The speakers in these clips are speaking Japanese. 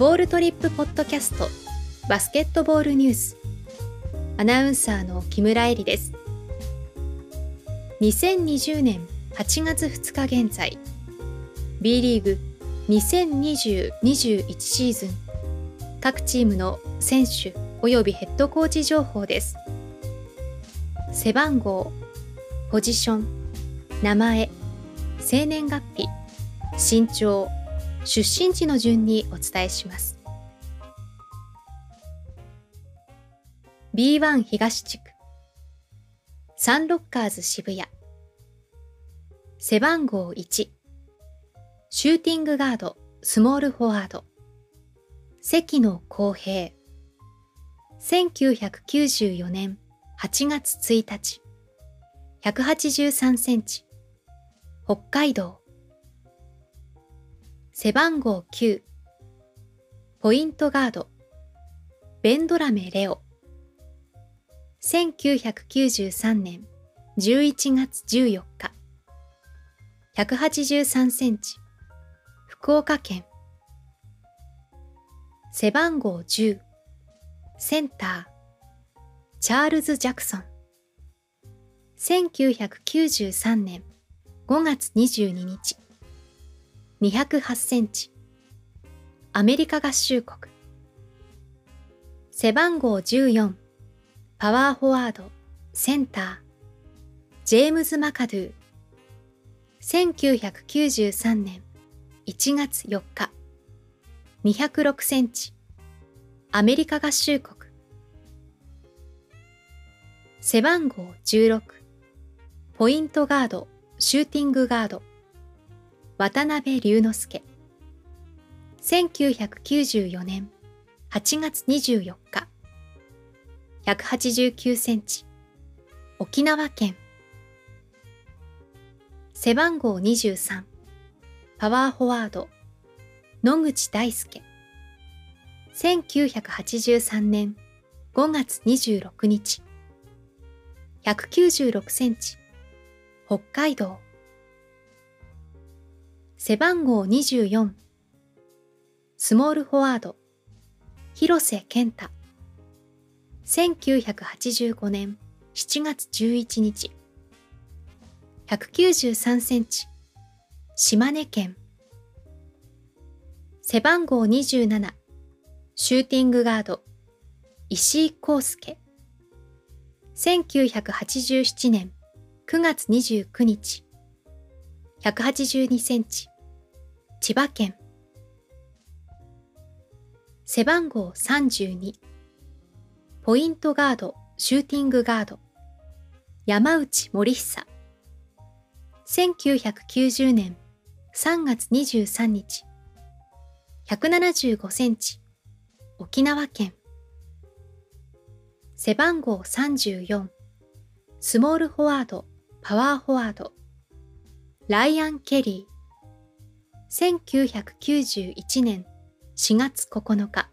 ボールトリップポッドキャストバスケットボールニュース。アナウンサーの木村恵里です。2020年8月2日現在 B リーグ2020-21シーズン各チームの選手及びヘッドコーチ情報です。背番号ポジション名前生年月日身長出身地の順にお伝えします。B1 東地区。サンロッカーズ渋谷。背番号1シューティングガードスモールフォワード。関野公平。1994年8月1日。183センチ。北海道背番号9ポイントガード。ベンドラメレオ。1993年11月14日。183センチ。福岡県。背番号10センター。チャールズ・ジャクソン。1993年5月22日。208センチ。アメリカ合衆国。背番号14パワーフォワード。センター。ジェームズ・マカドゥ。1993年1月4日206センチ。アメリカ合衆国。背番号16ポイントガード。シューティングガード。渡辺龍之介。1994年8月24日。189センチ。沖縄県。背番号23パワーフォワード。野口大輔。1983年5月26日。196センチ。北海道。背番号24スモールフォワード。広瀬健太。1985年7月11日。193センチ。島根県。背番号27シューティングガード。石井康介。1987年9月29日。182センチ。千葉県。背番号32ポイントガードシューティングガード。山内森久。1990年3月23日。175センチ。沖縄県。背番号34スモールフォワードパワーフォワード。ライアン・ケリー。1991年4月9日。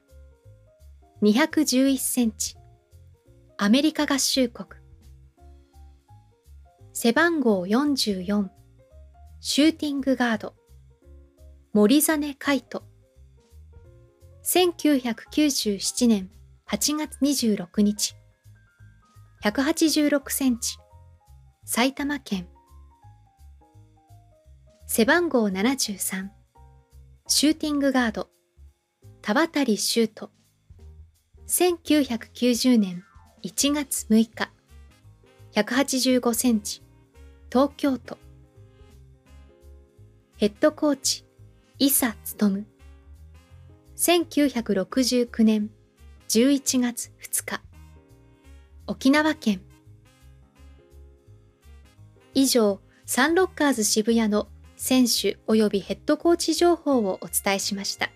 211センチ。アメリカ合衆国。背番号44シューティングガード。森実海斗1997年8月26日。186センチ。埼玉県背番号73シューティングガード。田渡シュート。1990年1月6日。185センチ。東京都。ヘッドコーチ伊佐勉1969年11月2日。沖縄県。以上サンロッカーズ渋谷の選手及びヘッドコーチ情報をお伝えしました。